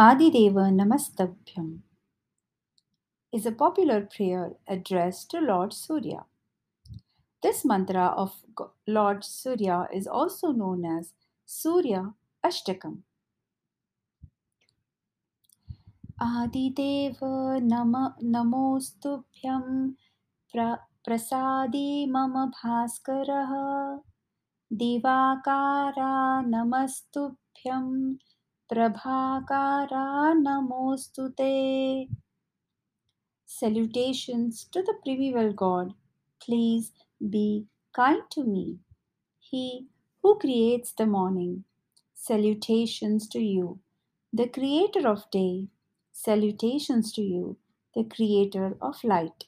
Adideva Namastubhyam is a popular prayer addressed to Lord Surya. This mantra of Lord Surya is also known as Surya Ashtakam. Adideva nama, Namostubhyam pra, Prasadi Mama Bhaskaraha Divakara Namastubhyam Prabhakara Namostute. Salutations to the primeval God. Please be kind to me. He who creates the morning. Salutations to you, the creator of day. Salutations to you, the creator of light.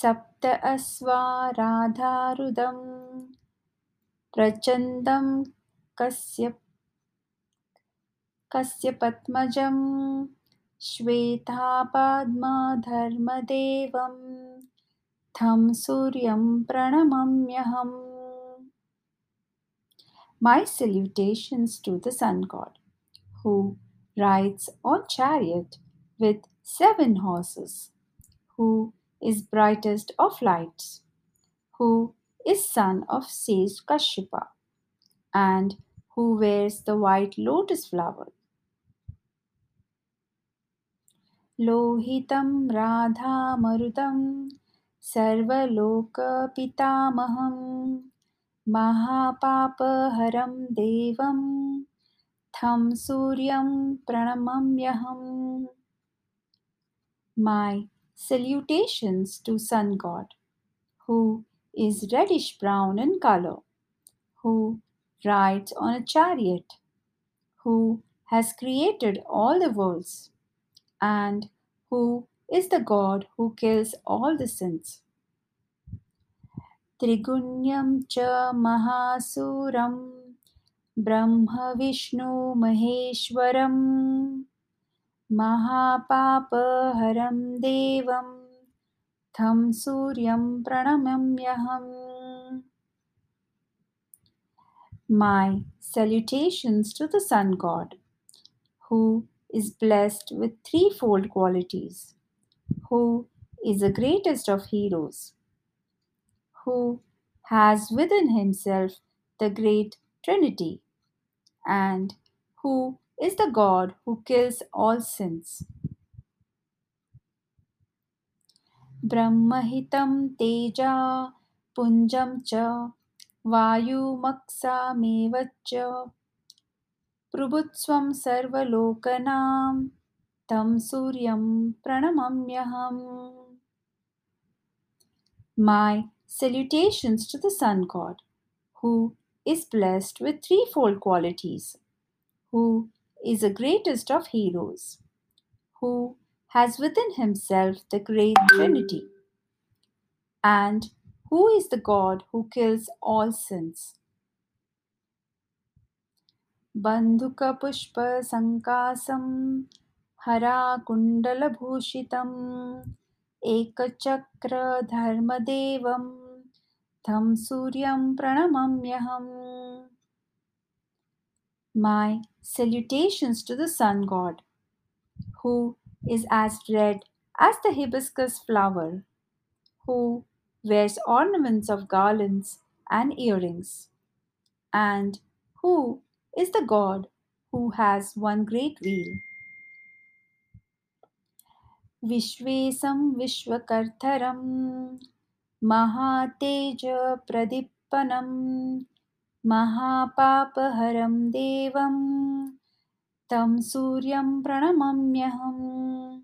सप्त अस्वाराधारुदं प्रचन्दं कस्य कस्य पद्मजं श्वेतापाद्मधर्मदेवं थं सूर्यं प्रणमम्यहम् My salutations to the sun god, who rides on chariot with seven horses, who is brightest of lights, who is son of sage Kashyapa, and who wears the white lotus flower. लोहितं राधामरुतं सर्वलोकपितामहं महापापहरं देवं थं सूर्यं प्रणमम्यहम् My Salutations to Sun God, who is reddish brown in color, who rides on a chariot, who has created all the worlds, and who is the God who kills all the sins. Trigunyam cha mahasuram Brahma Vishnu Maheshwaram महापापहरं देवं तं सूर्यं प्रणमम्यहम् My salutations to the sun god, who is blessed with threefold qualities, who is the greatest of heroes, who has within himself the great Trinity, and who is the God who kills all sins. ब्रह्महितं Teja पुञ्जं च वायुमक्सामेव च प्रभुत्वं सर्वलोकनां तं सूर्यं प्रणमम्यहम् My salutations to the sun god, who is blessed with threefold qualities, who is the greatest of heroes, who has within himself the great Trinity, and who is the God who kills all sins. बन्धुकपुष्पसङ्कासं हराकुण्डलभूषितम् एकचक्रधर्मदेवं तं सूर्यं प्रणमम्यहम् My salutations to the sun god, who is as red as the hibiscus flower, who wears ornaments of garlands and earrings, and who is the god who has one great wheel. विश्वेशं विश्वकर्तरं महातेजप्रदीप्पनम् महापापहरं देवं तं सूर्यं प्रणमम्यहम्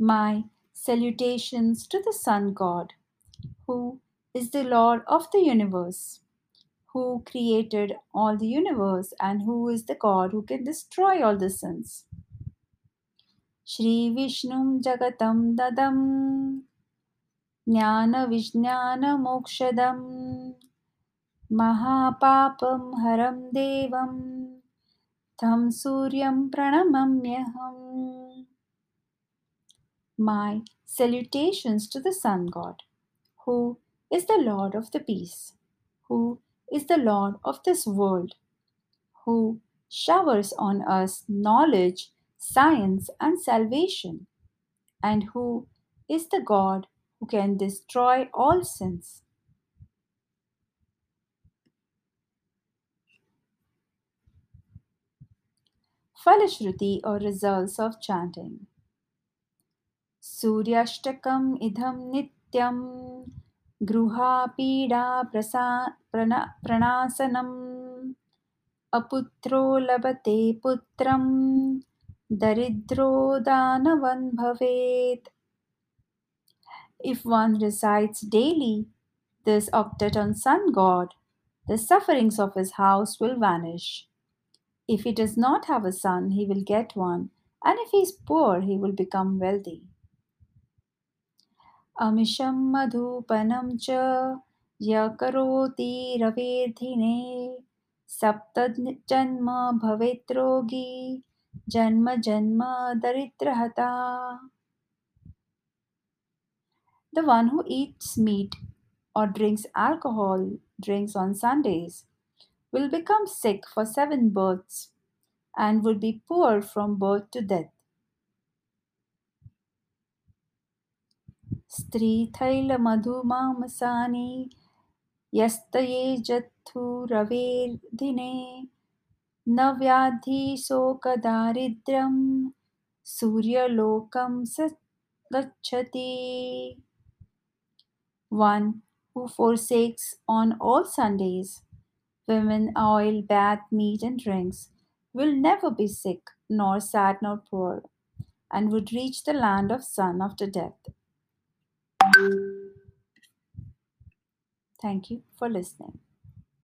My salutations to the sun god, who is the Lord of the universe, who created all the universe and who is the God who can destroy all the sins. Shri Vishnum Jagatam Dadam Haram Devam Tam Suryam Pranamamyaham My salutations to the Sun God, who is the Lord of the peace, who is the Lord of this world, who showers on us knowledge, science, and salvation, and who is the God who can destroy all sins. Falashruti or results of chanting. Suryashtakam idham nityam gruha pida prana, pranasanam aputro labate putram daridro danavan bhavet. If one recites daily this octet on sun god, the sufferings of his house will vanish If he does not have a son, he will get one, and if he is poor, he will become wealthy. अमिषं मधुपनं च य करोति रवेर्धिने सप्तजन्म भवेत् रोगी जन्म जन्म दरिद्रहता The one who eats meat or drinks alcohol drinks on Sundays will become sick for seven births and would be poor from birth to death. स्त्रीथैलमधुमांसानि यस्तये जत्थुरवेर्दिने न व्याधिशोकदारिद्र्यं सूर्यलोकं स गच्छति One who forsakes on all Sundays women, oil, bath, meat, and drinks will never be sick, nor sad, nor poor, and would reach the land of sun after death. Thank you for listening.